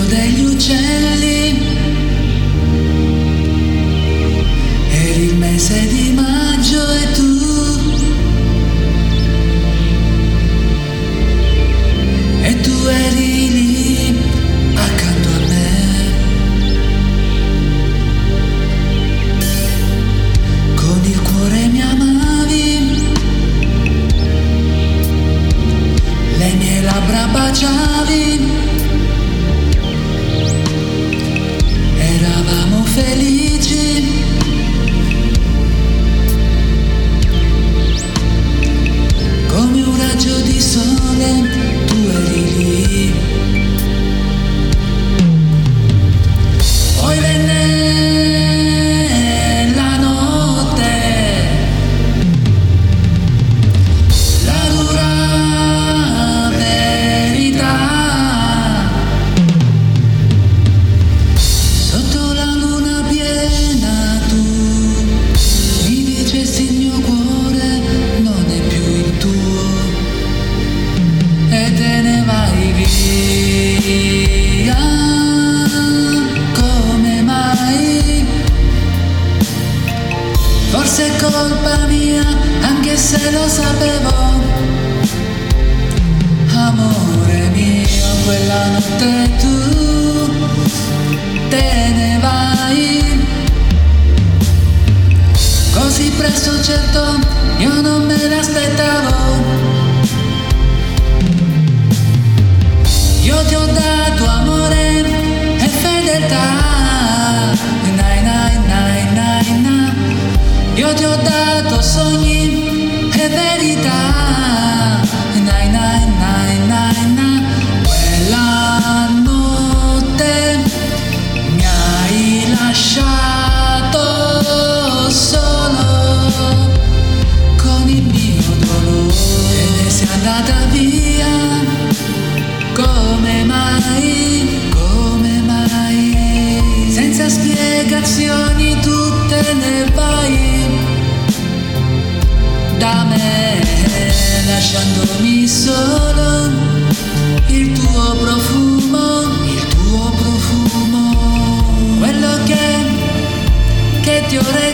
gli uccelli. Eri il mese di maggio e tu E tu eri lì accanto a me. Con il cuore mi amavi. Le mie labbra baciavi Eravamo felici. Come un raggio di sole sapevo. Amore mio, quella notte tu te ne vai. Così presto certo io non me l'aspettavo. Io ti ho dato amore e fedeltà. Nai, nai, nai, nai, na. Io ti ho dato sogni e verità. Nai, nai, nai, nai, na. Quella notte mi hai lasciato solo con il mio dolore sei andata via. Come mai, come mai, senza spiegazioni tu te ne vai da me, lasciandomi solo il tuo profumo, il tuo profumo, quello che, che ti ho regalato.